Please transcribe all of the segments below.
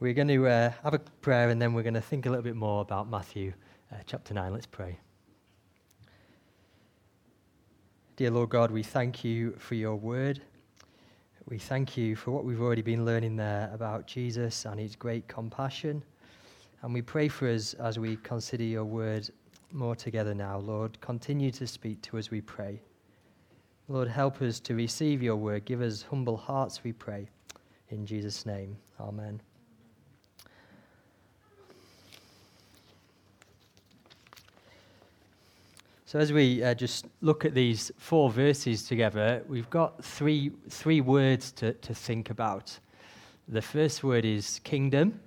We're going to uh, have a prayer and then we're going to think a little bit more about Matthew uh, chapter 9. Let's pray. Dear Lord God, we thank you for your word. We thank you for what we've already been learning there about Jesus and his great compassion. And we pray for us as we consider your word more together now. Lord, continue to speak to us, we pray. Lord, help us to receive your word. Give us humble hearts, we pray. In Jesus' name, amen. So, as we uh, just look at these four verses together, we've got three, three words to, to think about. The first word is kingdom,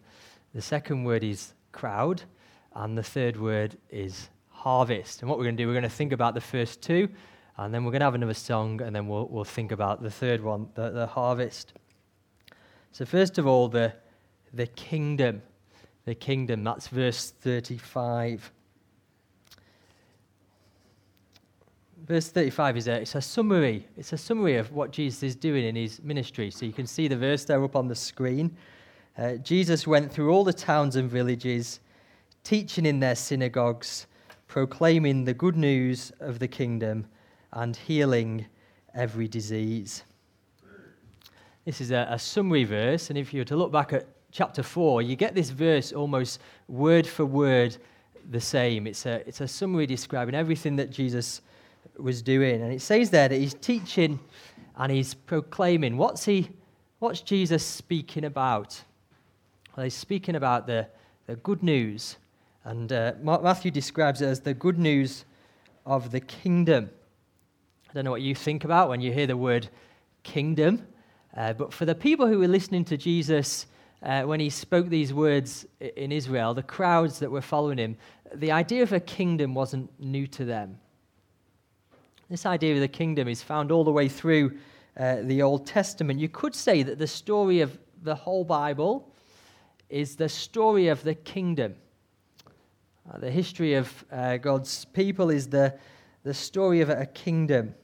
the second word is crowd, and the third word is harvest. And what we're going to do, we're going to think about the first two, and then we're going to have another song, and then we'll, we'll think about the third one, the, the harvest. So, first of all, the, the kingdom. The kingdom, that's verse 35. Verse 35 is a, it's a summary. It's a summary of what Jesus is doing in his ministry. So you can see the verse there up on the screen. Uh, Jesus went through all the towns and villages, teaching in their synagogues, proclaiming the good news of the kingdom, and healing every disease. This is a, a summary verse, and if you were to look back at chapter 4, you get this verse almost word for word the same. It's a, it's a summary describing everything that Jesus was doing. And it says there that he's teaching and he's proclaiming. What's he? What's Jesus speaking about? Well, he's speaking about the, the good news. And uh, Matthew describes it as the good news of the kingdom. I don't know what you think about when you hear the word kingdom, uh, but for the people who were listening to Jesus uh, when he spoke these words in Israel, the crowds that were following him, the idea of a kingdom wasn't new to them. This idea of the kingdom is found all the way through uh, the Old Testament. You could say that the story of the whole Bible is the story of the kingdom. Uh, the history of uh, God's people is the, the story of a kingdom.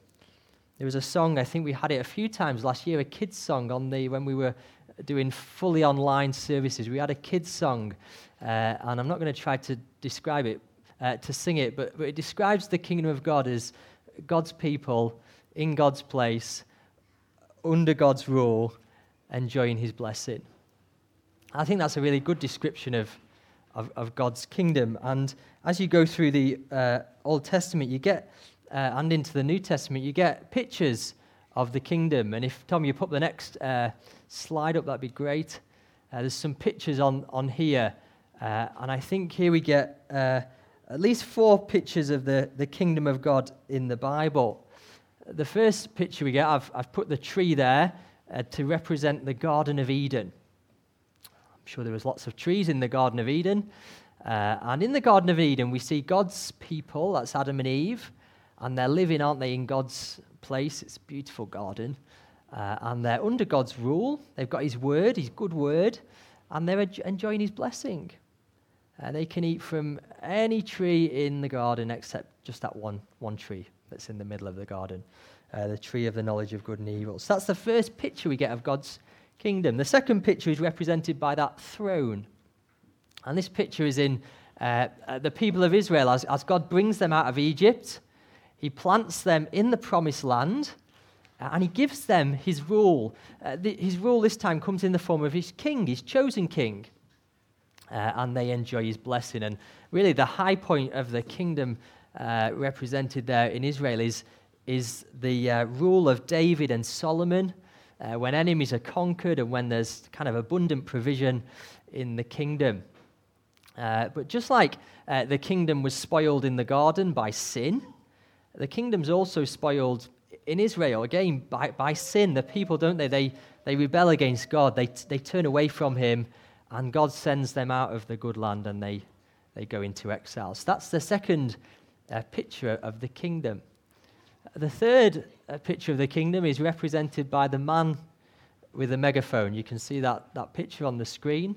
There was a song, I think we had it a few times last year, a kids' song on the when we were doing fully online services. We had a kids' song, uh, and I'm not going to try to describe it, uh, to sing it, but, but it describes the kingdom of God as God's people in God's place, under God's rule, enjoying his blessing. I think that's a really good description of, of, of God's kingdom. And as you go through the uh, Old Testament, you get, uh, and into the New Testament, you get pictures of the kingdom. And if, Tom, you put the next uh, slide up, that'd be great. Uh, there's some pictures on, on here. Uh, and I think here we get uh, at least four pictures of the, the kingdom of God in the Bible. The first picture we get, I've, I've put the tree there uh, to represent the Garden of Eden. I'm sure there was lots of trees in the Garden of Eden. Uh, and in the Garden of Eden, we see God's people, that's Adam and Eve, and they're living, aren't they, in God's place. It's a beautiful garden. Uh, and they're under God's rule. They've got His word, His good word, and they're enjoying His blessing. Uh, they can eat from any tree in the garden except just that one, one tree that's in the middle of the garden, uh, the tree of the knowledge of good and evil. So that's the first picture we get of God's kingdom. The second picture is represented by that throne. And this picture is in uh, uh the people of Israel as, as God brings them out of Egypt. He plants them in the promised land. Uh, and he gives them his rule. Uh, the, his rule this time comes in the form of his king, his chosen king uh, and they enjoy his blessing. And really, the high point of the kingdom uh, represented there in Israel is, is the uh, rule of David and Solomon. Uh, when enemies are conquered and when there's kind of abundant provision in the kingdom. Uh, but just like uh, the kingdom was spoiled in the garden by sin, the kingdom's also spoiled in Israel, again, by, by sin. The people, don't they? They, they rebel against God, they, they turn away from Him and God sends them out of the good land and they, they go into exile. So that's the second uh, picture of the kingdom. The third uh, picture of the kingdom is represented by the man with the megaphone. You can see that, that picture on the screen.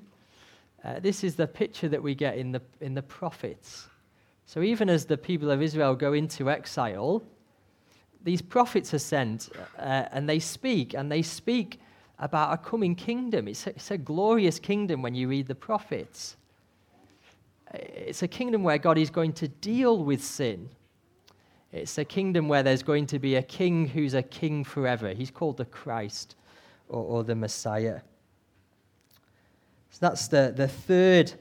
Uh, this is the picture that we get in the, in the prophets. So even as the people of Israel go into exile, these prophets are sent uh, and they speak, and they speak about a coming kingdom. It's a, it's a glorious kingdom when you read the prophets. It's a kingdom where God is going to deal with sin. It's a kingdom where there's going to be a king who's a king forever. He's called the Christ or, or the Messiah. So that's the, the third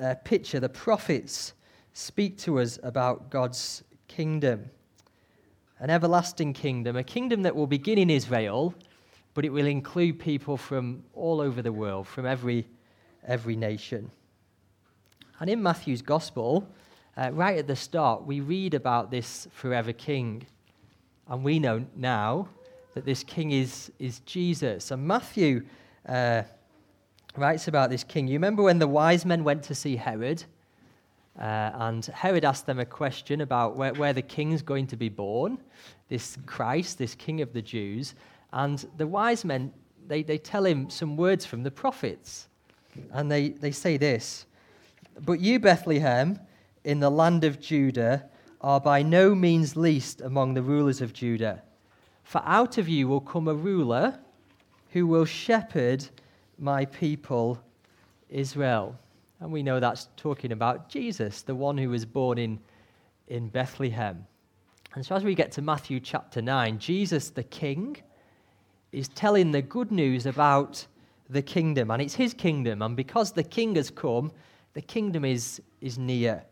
uh, picture. The prophets speak to us about God's kingdom an everlasting kingdom, a kingdom that will begin in Israel, but it will include people from all over the world, from every, every nation. And in Matthew's gospel, uh, right at the start, we read about this forever king. And we know now that this king is, is Jesus. And Matthew uh, writes about this king. You remember when the wise men went to see Herod? Uh, and Herod asked them a question about where, where the king's going to be born, this Christ, this king of the Jews. And the wise men, they, they tell him some words from the prophets. And they, they say this But you, Bethlehem, in the land of Judah, are by no means least among the rulers of Judah. For out of you will come a ruler who will shepherd my people Israel. And we know that's talking about Jesus, the one who was born in, in Bethlehem. And so as we get to Matthew chapter 9, Jesus the King is telling the good news about the kingdom. And it's his kingdom. And because the king has come, the kingdom is, is near.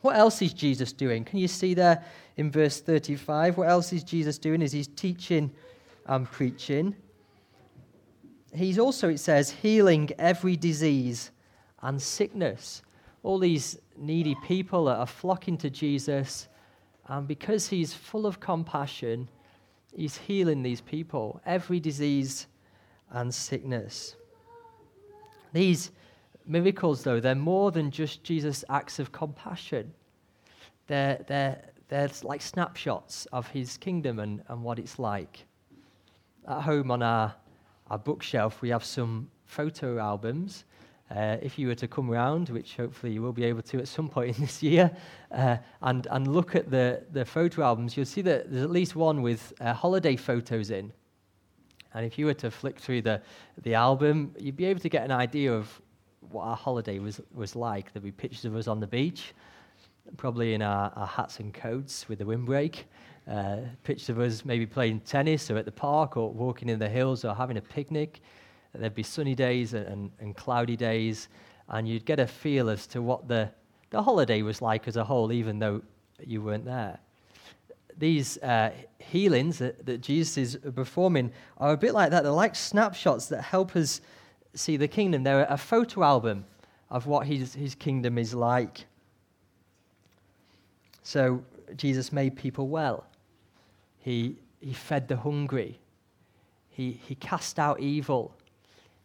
What else is Jesus doing? Can you see there in verse 35? What else is Jesus doing? Is he's teaching and preaching? He's also, it says, healing every disease and sickness. All these needy people are flocking to Jesus, and because he's full of compassion, he's healing these people, every disease and sickness. These miracles, though, they're more than just Jesus' acts of compassion. They're, they're, they're like snapshots of his kingdom and, and what it's like. At home on our, our bookshelf, we have some photo albums uh, if you were to come round, which hopefully you will be able to at some point in this year, uh, and, and look at the, the photo albums, you'll see that there's at least one with uh, holiday photos in. And if you were to flick through the, the album, you'd be able to get an idea of what our holiday was, was like. There'd be pictures of us on the beach, probably in our, our hats and coats with the windbreak. Uh, pictures of us maybe playing tennis or at the park or walking in the hills or having a picnic. There'd be sunny days and, and cloudy days, and you'd get a feel as to what the, the holiday was like as a whole, even though you weren't there. These uh, healings that, that Jesus is performing are a bit like that. They're like snapshots that help us see the kingdom. They're a photo album of what his, his kingdom is like. So Jesus made people well. He, he fed the hungry. He, he cast out evil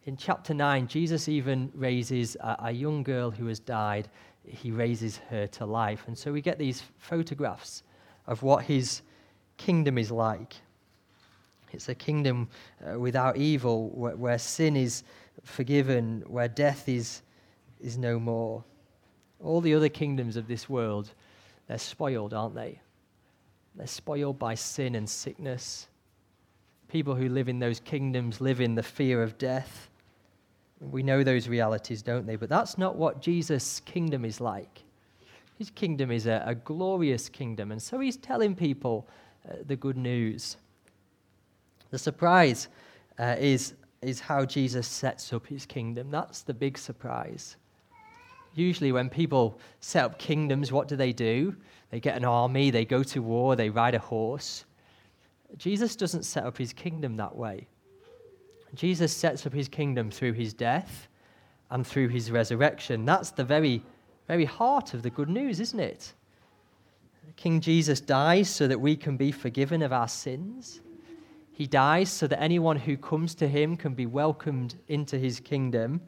in chapter 9, Jesus even raises a, a, young girl who has died, he raises her to life. And so we get these photographs of what his kingdom is like. It's a kingdom uh, without evil, where, where, sin is forgiven, where death is, is no more. All the other kingdoms of this world, they're spoiled, aren't they? They're spoiled by sin and sickness. People who live in those kingdoms live in the fear of death. We know those realities, don't they? But that's not what Jesus' kingdom is like. His kingdom is a, a glorious kingdom, and so he's telling people uh, the good news. The surprise uh, is, is how Jesus sets up his kingdom. That's the big surprise. Usually, when people set up kingdoms, what do they do? They get an army, they go to war, they ride a horse. Jesus doesn't set up his kingdom that way. Jesus sets up his kingdom through his death and through his resurrection. That's the very, very heart of the good news, isn't it? King Jesus dies so that we can be forgiven of our sins. He dies so that anyone who comes to him can be welcomed into his kingdom.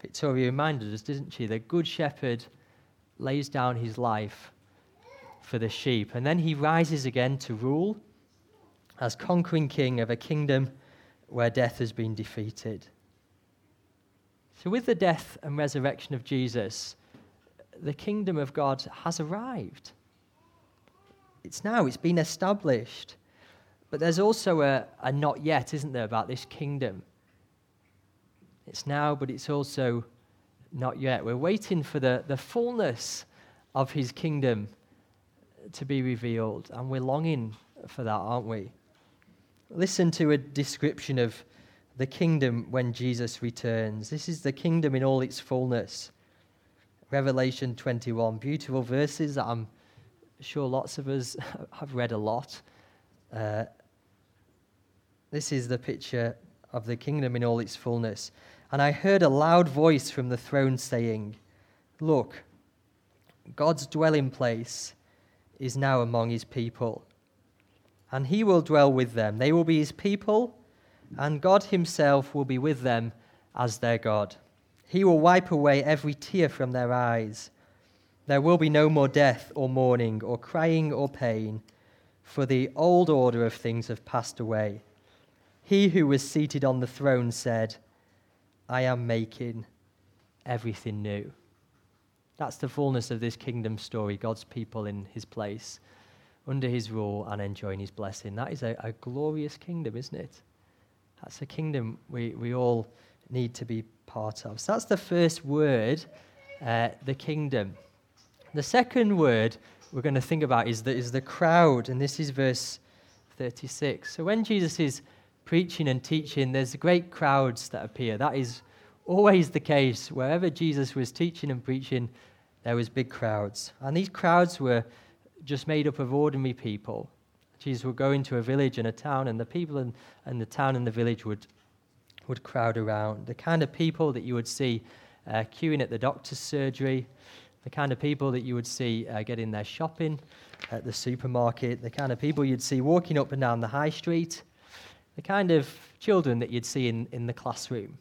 Victoria reminded us, didn't she? The good shepherd lays down his life for the sheep. And then he rises again to rule as conquering king of a kingdom where death has been defeated. So, with the death and resurrection of Jesus, the kingdom of God has arrived. It's now, it's been established. But there's also a, a not yet, isn't there, about this kingdom? It's now, but it's also not yet. We're waiting for the, the fullness of his kingdom to be revealed, and we're longing for that, aren't we? Listen to a description of the kingdom when Jesus returns. This is the kingdom in all its fullness. Revelation 21, beautiful verses that I'm sure lots of us have read a lot. Uh, this is the picture of the kingdom in all its fullness. And I heard a loud voice from the throne saying, Look, God's dwelling place is now among his people, and he will dwell with them. They will be his people, and God himself will be with them as their God. He will wipe away every tear from their eyes. There will be no more death or mourning or crying or pain, for the old order of things have passed away. He who was seated on the throne said, I am making everything new. That's the fullness of this kingdom story God's people in his place, under his rule, and enjoying his blessing. That is a, a glorious kingdom, isn't it? That's a kingdom we, we all need to be part of. So that's the first word, uh, the kingdom. The second word we're going to think about is the, is the crowd, and this is verse 36. So when Jesus is preaching and teaching, there's great crowds that appear. That is always the case. Wherever Jesus was teaching and preaching, there was big crowds. And these crowds were just made up of ordinary people. Jesus would go into a village and a town, and the people in, the town and the village would, would crowd around. The kind of people that you would see uh, queuing at the doctor's surgery, the kind of people that you would see uh, getting their shopping at the supermarket, the kind of people you'd see walking up and down the high street, the kind of children that you'd see in, in the classroom.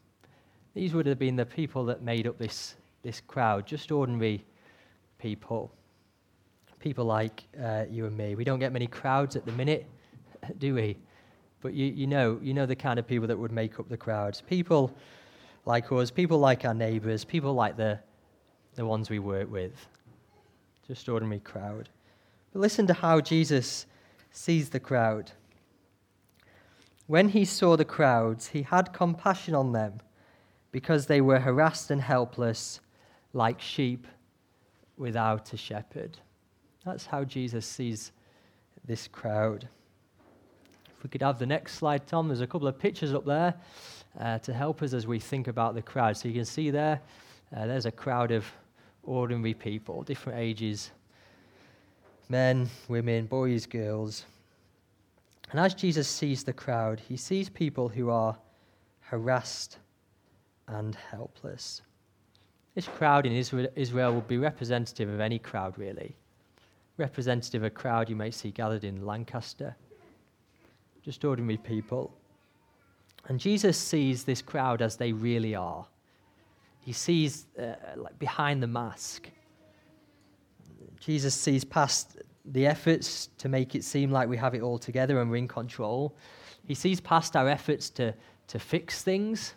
These would have been the people that made up this, this crowd, just ordinary people. People like uh, you and me. We don't get many crowds at the minute, do we? But you, you, know, you know the kind of people that would make up the crowds. People like us, people like our neighbours, people like the, the ones we work with. Just ordinary crowd. But listen to how Jesus sees the crowd. When he saw the crowds, he had compassion on them because they were harassed and helpless like sheep without a shepherd. That's how Jesus sees this crowd. If we could have the next slide, Tom, there's a couple of pictures up there uh, to help us as we think about the crowd. So you can see there, uh, there's a crowd of ordinary people, different ages men, women, boys, girls. And as Jesus sees the crowd, he sees people who are harassed and helpless. This crowd in Israel would be representative of any crowd, really. Representative of a crowd you might see gathered in Lancaster. Just ordinary people. And Jesus sees this crowd as they really are. He sees uh, like behind the mask. Jesus sees past the efforts to make it seem like we have it all together and we're in control. He sees past our efforts to, to fix things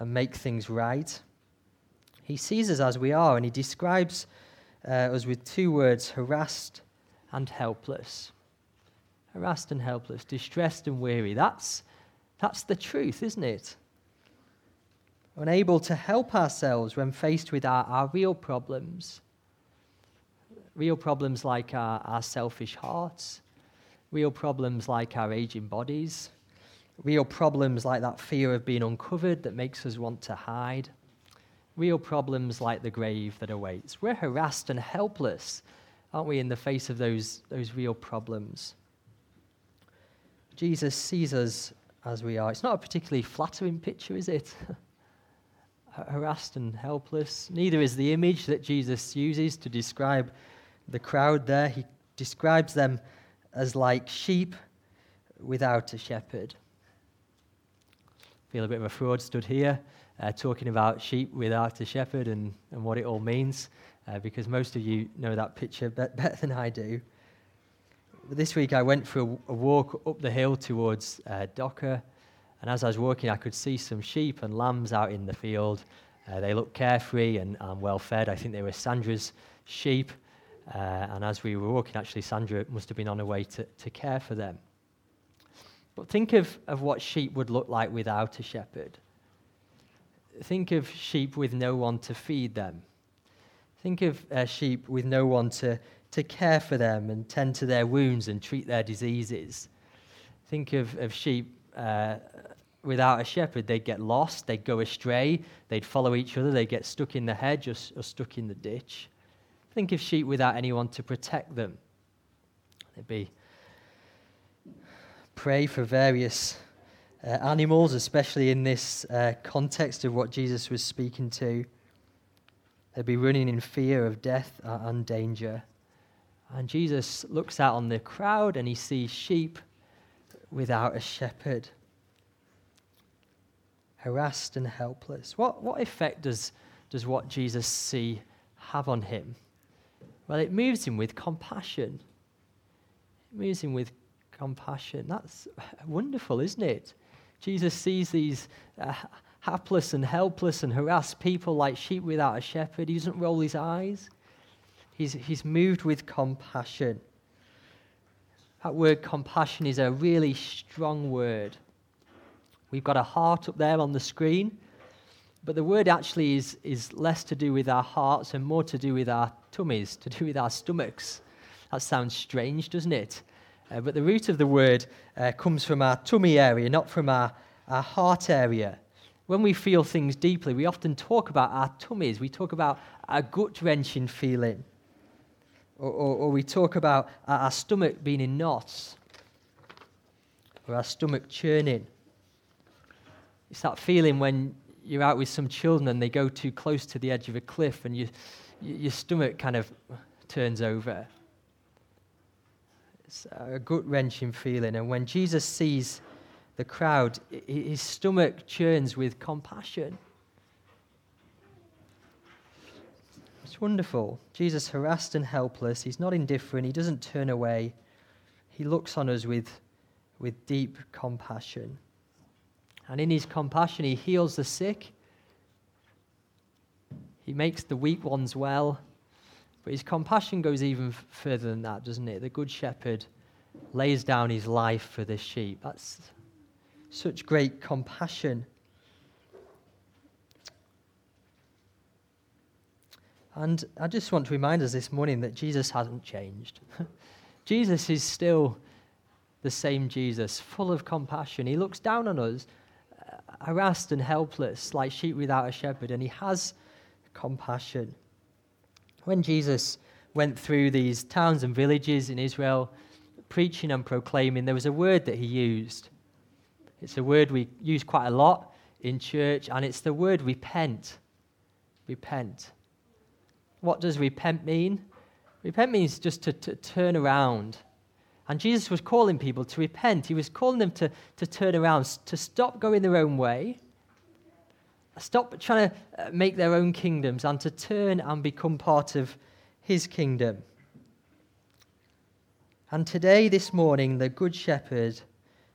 and make things right. He sees us as we are and he describes uh, us with two words harassed and helpless. Harassed and helpless, distressed and weary. That's, that's the truth, isn't it? Unable to help ourselves when faced with our, our real problems real problems like our, our selfish hearts, real problems like our aging bodies, real problems like that fear of being uncovered that makes us want to hide, real problems like the grave that awaits. We're harassed and helpless, aren't we, in the face of those, those real problems? Jesus sees us as we are. It's not a particularly flattering picture, is it? harassed and helpless. Neither is the image that Jesus uses to describe the crowd there, he describes them as like sheep without a shepherd. Feel a bit of a fraud stood here uh, talking about sheep without a shepherd and, and what it all means, uh, because most of you know that picture better than I do. But this week I went for a, a walk up the hill towards uh, Docker, and as I was walking, I could see some sheep and lambs out in the field. Uh, they looked carefree and, and well fed. I think they were Sandra's sheep. Uh, and as we were walking, actually, Sandra must have been on her way to, to care for them. But think of, of what sheep would look like without a shepherd. Think of sheep with no one to feed them. Think of uh, sheep with no one to, to care for them and tend to their wounds and treat their diseases. Think of, of sheep uh, without a shepherd. They'd get lost, they'd go astray, they'd follow each other, they'd get stuck in the hedge or, or stuck in the ditch. Think of sheep without anyone to protect them. They'd be prey for various uh, animals, especially in this uh, context of what Jesus was speaking to. They'd be running in fear of death and danger. And Jesus looks out on the crowd and he sees sheep without a shepherd, harassed and helpless. What, what effect does, does what Jesus see have on him? Well, it moves him with compassion. It moves him with compassion. That's wonderful, isn't it? Jesus sees these uh, hapless and helpless and harassed people like sheep without a shepherd. He doesn't roll his eyes. He's, he's moved with compassion. That word compassion is a really strong word. We've got a heart up there on the screen, but the word actually is, is less to do with our hearts and more to do with our tummies, to do with our stomachs. That sounds strange, doesn't it? Uh, but the root of the word uh, comes from our tummy area, not from our, our heart area. When we feel things deeply, we often talk about our tummies. We talk about a gut wrenching feeling. Or, or, or, we talk about our, stomach being in knots. Or our stomach churning. It's that feeling when you're out with some children and they go too close to the edge of a cliff and you, your stomach kind of turns over. It's a gut wrenching feeling. And when Jesus sees the crowd, his stomach churns with compassion. It's wonderful. Jesus, harassed and helpless, he's not indifferent, he doesn't turn away. He looks on us with, with deep compassion. And in his compassion, he heals the sick, he makes the weak ones well. But his compassion goes even further than that, doesn't it? The Good Shepherd lays down his life for the sheep. That's such great compassion. And I just want to remind us this morning that Jesus hasn't changed. Jesus is still the same Jesus, full of compassion. He looks down on us, uh, harassed and helpless, like sheep without a shepherd, and he has compassion. When Jesus went through these towns and villages in Israel, preaching and proclaiming, there was a word that he used. It's a word we use quite a lot in church, and it's the word repent. Repent. What does repent mean? Repent means just to, to turn around. And Jesus was calling people to repent. He was calling them to, to turn around, to stop going their own way, stop trying to uh, make their own kingdoms, and to turn and become part of his kingdom. And today, this morning, the Good Shepherd,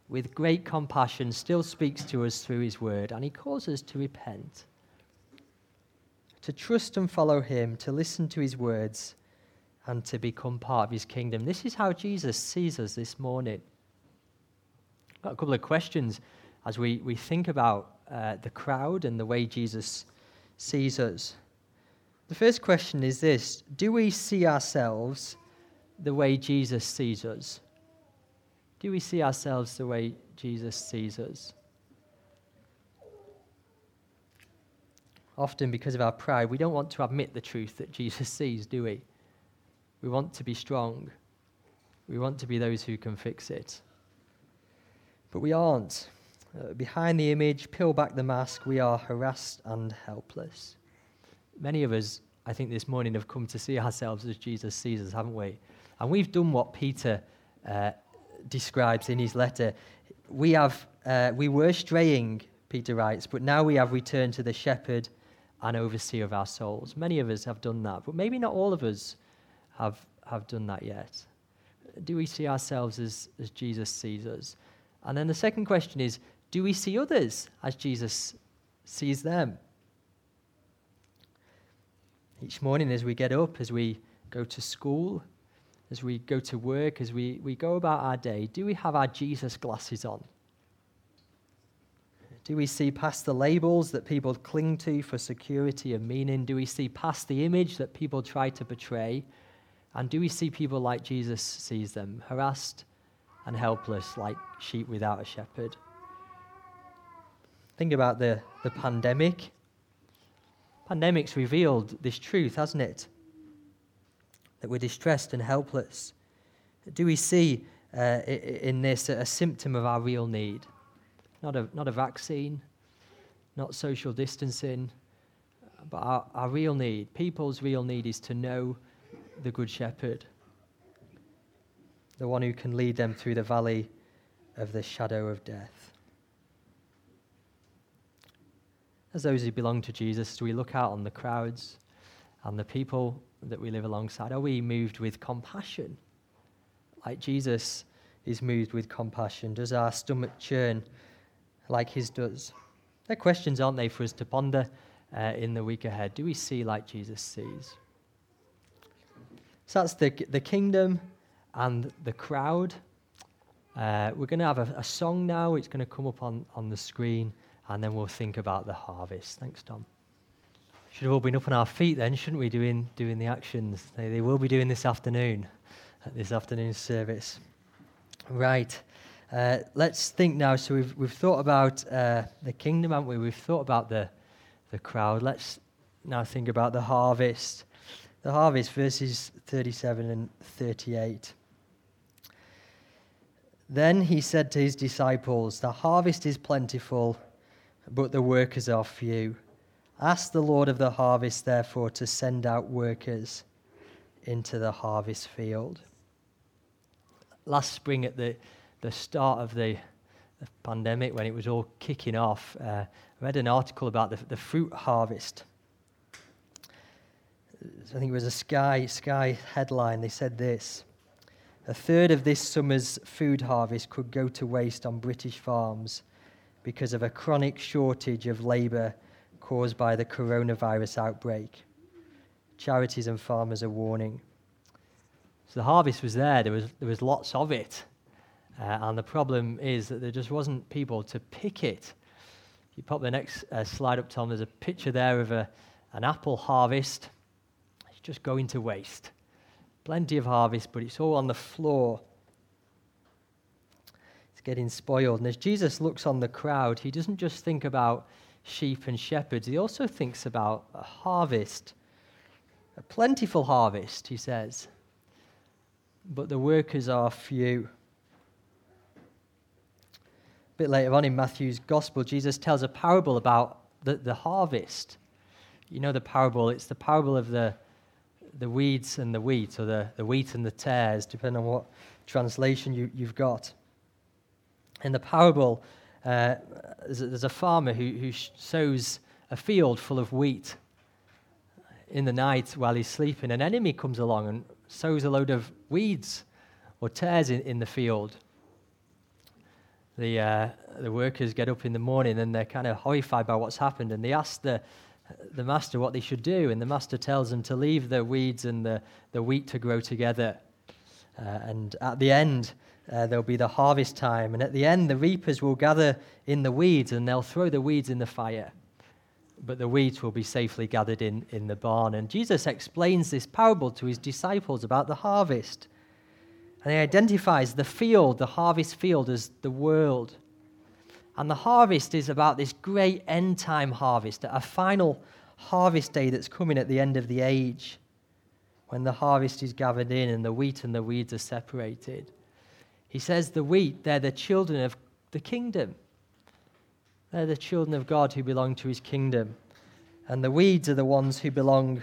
with great compassion, still speaks to us through his word, and he calls us to repent, to trust and follow him, to listen to his words, and to become part of his kingdom. This is how Jesus sees us this morning. I've got a couple of questions as we, we think about uh, the crowd and the way Jesus sees us. The first question is this Do we see ourselves the way Jesus sees us? Do we see ourselves the way Jesus sees us? Often, because of our pride, we don't want to admit the truth that Jesus sees, do we? We want to be strong. We want to be those who can fix it. But we aren't. Uh, behind the image, peel back the mask, we are harassed and helpless. Many of us, I think, this morning have come to see ourselves as Jesus sees us, haven't we? And we've done what Peter uh, describes in his letter. We, have, uh, we were straying, Peter writes, but now we have returned to the shepherd and overseer of our souls. Many of us have done that, but maybe not all of us have, have done that yet. Do we see ourselves as, as Jesus sees us? And then the second question is do we see others as Jesus sees them? Each morning as we get up, as we go to school, as we go to work, as we, we go about our day, do we have our Jesus glasses on? Do we see past the labels that people cling to for security and meaning? Do we see past the image that people try to portray? And do we see people like Jesus sees them, harassed and helpless, like sheep without a shepherd? Think about the, the pandemic. Pandemic's revealed this truth, hasn't it? That we're distressed and helpless. Do we see uh, in this a symptom of our real need? Not a, not a vaccine, not social distancing, but our, our real need, people's real need, is to know the Good Shepherd, the one who can lead them through the valley of the shadow of death. As those who belong to Jesus, do we look out on the crowds and the people that we live alongside? Are we moved with compassion? Like Jesus is moved with compassion? Does our stomach churn like his does? They're questions, aren't they, for us to ponder uh, in the week ahead? Do we see like Jesus sees? So that's the, the kingdom and the crowd. Uh, we're going to have a, a, song now. It's going to come up on, on the screen, and then we'll think about the harvest. Thanks, Tom. Should have all been up on our feet then, shouldn't we, doing, doing the actions? They, they will be doing this afternoon, at this afternoon service. Right. Uh, let's think now. So we've, we've thought about uh, the kingdom, haven't we? We've thought about the, the crowd. Let's now think about the harvest. The harvest, verses 37 and 38. Then he said to his disciples, The harvest is plentiful, but the workers are few. Ask the Lord of the harvest, therefore, to send out workers into the harvest field. Last spring, at the, the start of the, the pandemic, when it was all kicking off, uh, I read an article about the, the fruit harvest. I think it was a Sky, Sky headline. They said this A third of this summer's food harvest could go to waste on British farms because of a chronic shortage of labour caused by the coronavirus outbreak. Charities and farmers are warning. So the harvest was there, there was, there was lots of it. Uh, and the problem is that there just wasn't people to pick it. If you pop the next uh, slide up, Tom, there's a picture there of a, an apple harvest. It's just going to waste. Plenty of harvest, but it's all on the floor. Getting spoiled. And as Jesus looks on the crowd, he doesn't just think about sheep and shepherds, he also thinks about a harvest, a plentiful harvest, he says. But the workers are few. A bit later on in Matthew's gospel, Jesus tells a parable about the, the harvest. You know the parable, it's the parable of the, the weeds and the wheat, or the, the wheat and the tares, depending on what translation you, you've got. In the parable, uh, there's, a, there's, a, farmer who, who sows a field full of wheat in the night while he's sleeping. An enemy comes along and sows a load of weeds or tares in, in the field. The, uh, the workers get up in the morning and they're kind of horrified by what's happened and they ask the, the master what they should do. And the master tells them to leave the weeds and the, the wheat to grow together. Uh, and at the end, uh, there'll be the harvest time. And at the end, the reapers will gather in the weeds and they'll throw the weeds in the fire. But the weeds will be safely gathered in, in the barn. And Jesus explains this parable to his disciples about the harvest. And he identifies the field, the harvest field, as the world. And the harvest is about this great end time harvest, a final harvest day that's coming at the end of the age, when the harvest is gathered in and the wheat and the weeds are separated. He says the wheat, they're the children of the kingdom. They're the children of God who belong to his kingdom. And the weeds are the ones who belong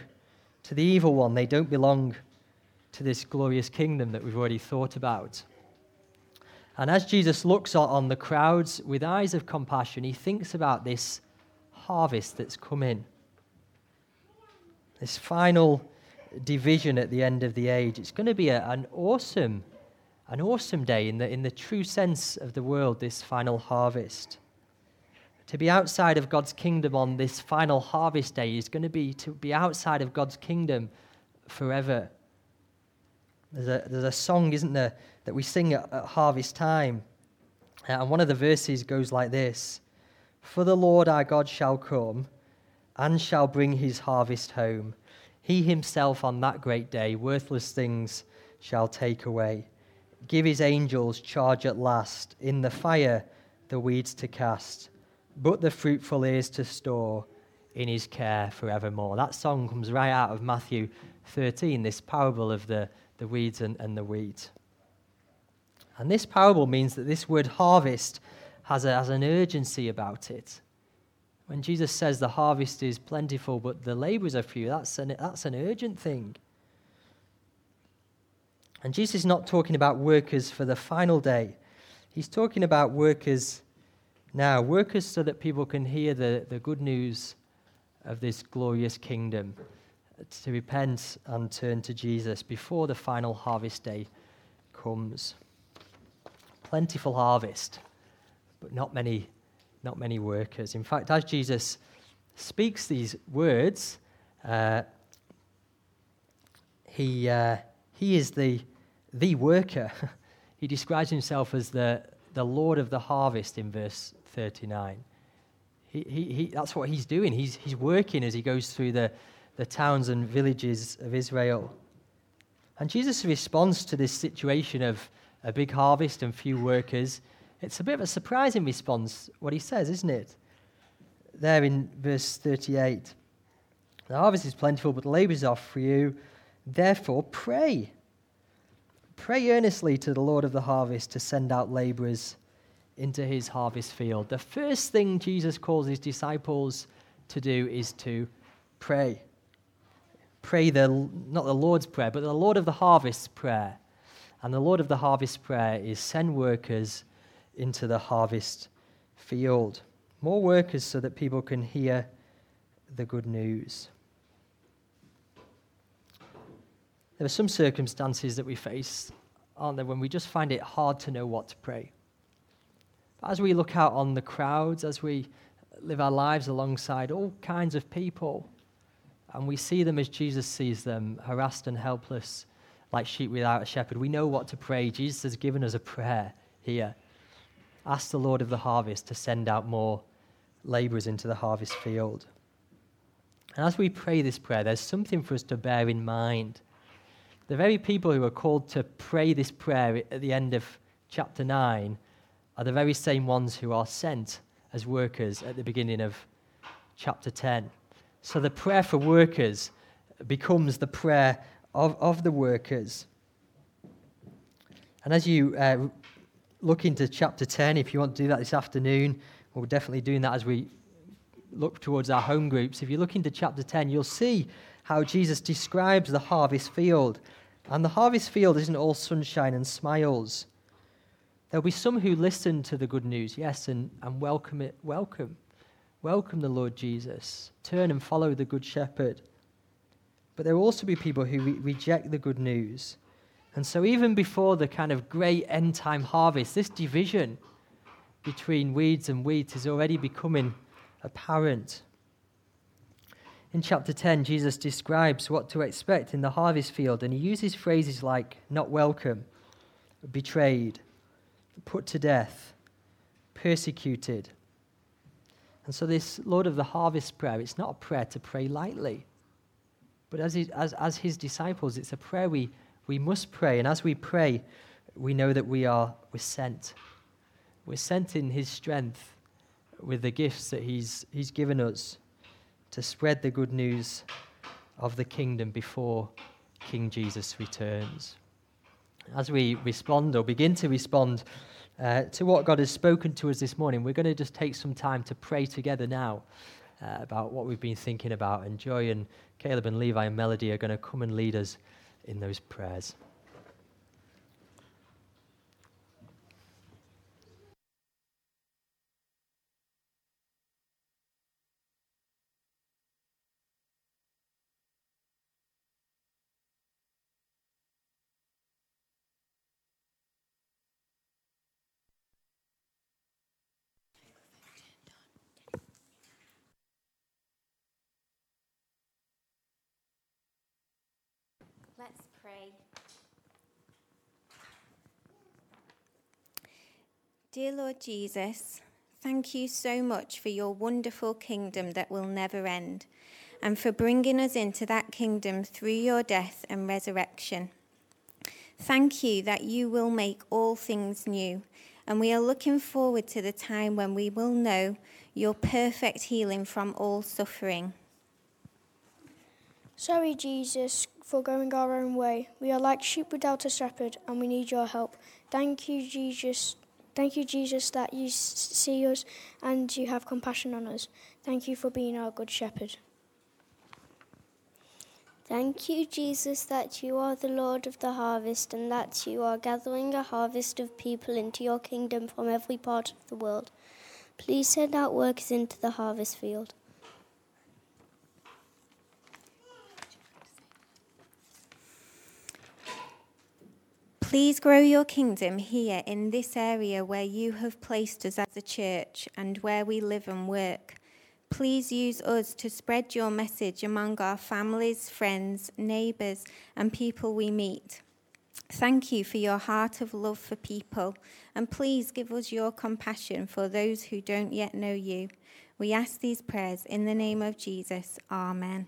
to the evil one. They don't belong to this glorious kingdom that we've already thought about. And as Jesus looks on the crowds with eyes of compassion, he thinks about this harvest that's come in. This final division at the end of the age. It's going to be a, an awesome an awesome day in the, in the true sense of the world, this final harvest. To be outside of God's kingdom on this final harvest day is going to be to be outside of God's kingdom forever. There's a, there's a song, isn't there, that we sing at, at harvest time. Uh, and one of the verses goes like this For the Lord our God shall come and shall bring his harvest home. He himself on that great day worthless things shall take away. Give his angels charge at last, in the fire the weeds to cast, but the fruitful ears to store in his care forevermore. That song comes right out of Matthew 13, this parable of the, the weeds and, and the wheat. And this parable means that this word harvest has, a, has an urgency about it. When Jesus says the harvest is plentiful, but the laborers are few, that's an, that's an urgent thing. And Jesus is not talking about workers for the final day. He's talking about workers now, workers so that people can hear the, the good news of this glorious kingdom, to repent and turn to Jesus before the final harvest day comes. Plentiful harvest, but not many, not many workers. In fact, as Jesus speaks these words, uh, he, uh, he is the the worker. he describes himself as the, the Lord of the harvest in verse 39. He, he, he, that's what he's doing. He's, he's working as he goes through the, the towns and villages of Israel. And Jesus responds to this situation of a big harvest and few workers. It's a bit of a surprising response, what he says, isn't it? There in verse 38 The harvest is plentiful, but the labourers are few. Therefore, pray Pray earnestly to the Lord of the harvest to send out laborers into his harvest field. The first thing Jesus calls his disciples to do is to pray. Pray the not the Lord's prayer, but the Lord of the harvest prayer. And the Lord of the harvest prayer is send workers into the harvest field. More workers so that people can hear the good news. There are some circumstances that we face, aren't there, when we just find it hard to know what to pray. But as we look out on the crowds, as we live our lives alongside all kinds of people, and we see them as Jesus sees them, harassed and helpless, like sheep without a shepherd, we know what to pray. Jesus has given us a prayer here. Ask the Lord of the harvest to send out more laborers into the harvest field. And as we pray this prayer, there's something for us to bear in mind the very people who are called to pray this prayer at the end of chapter 9 are the very same ones who are sent as workers at the beginning of chapter 10. So the prayer for workers becomes the prayer of, of the workers. And as you uh, look into chapter 10, if you want to do that this afternoon, we're definitely doing that as we look towards our home groups. If you look into chapter 10, you'll see how Jesus describes the harvest field. And the harvest field isn't all sunshine and smiles. There'll be some who listen to the good news, yes, and, and welcome it. Welcome. Welcome the Lord Jesus. Turn and follow the Good Shepherd. But there will also be people who re- reject the good news. And so, even before the kind of great end time harvest, this division between weeds and wheat is already becoming apparent. In chapter 10, Jesus describes what to expect in the harvest field, and he uses phrases like not welcome, betrayed, put to death, persecuted. And so, this Lord of the harvest prayer, it's not a prayer to pray lightly. But as, he, as, as his disciples, it's a prayer we, we must pray. And as we pray, we know that we are we're sent. We're sent in his strength with the gifts that he's, he's given us to spread the good news of the kingdom before King Jesus returns. As we respond or begin to respond uh, to what God has spoken to us this morning, we're going to just take some time to pray together now uh, about what we've been thinking about. And Joy and Caleb and Levi and Melody are going to come and lead us in those prayers. Dear Lord Jesus, thank you so much for your wonderful kingdom that will never end, and for bringing us into that kingdom through your death and resurrection. Thank you that you will make all things new, and we are looking forward to the time when we will know your perfect healing from all suffering. Sorry, Jesus, for going our own way. We are like sheep without a shepherd, and we need your help. Thank you, Jesus, Thank you, Jesus, that you see us and you have compassion on us. Thank you for being our good shepherd. Thank you, Jesus, that you are the Lord of the harvest and that you are gathering a harvest of people into your kingdom from every part of the world. Please send out workers into the harvest field. Please grow your kingdom here in this area where you have placed us as a church and where we live and work. Please use us to spread your message among our families, friends, neighbours, and people we meet. Thank you for your heart of love for people, and please give us your compassion for those who don't yet know you. We ask these prayers in the name of Jesus. Amen.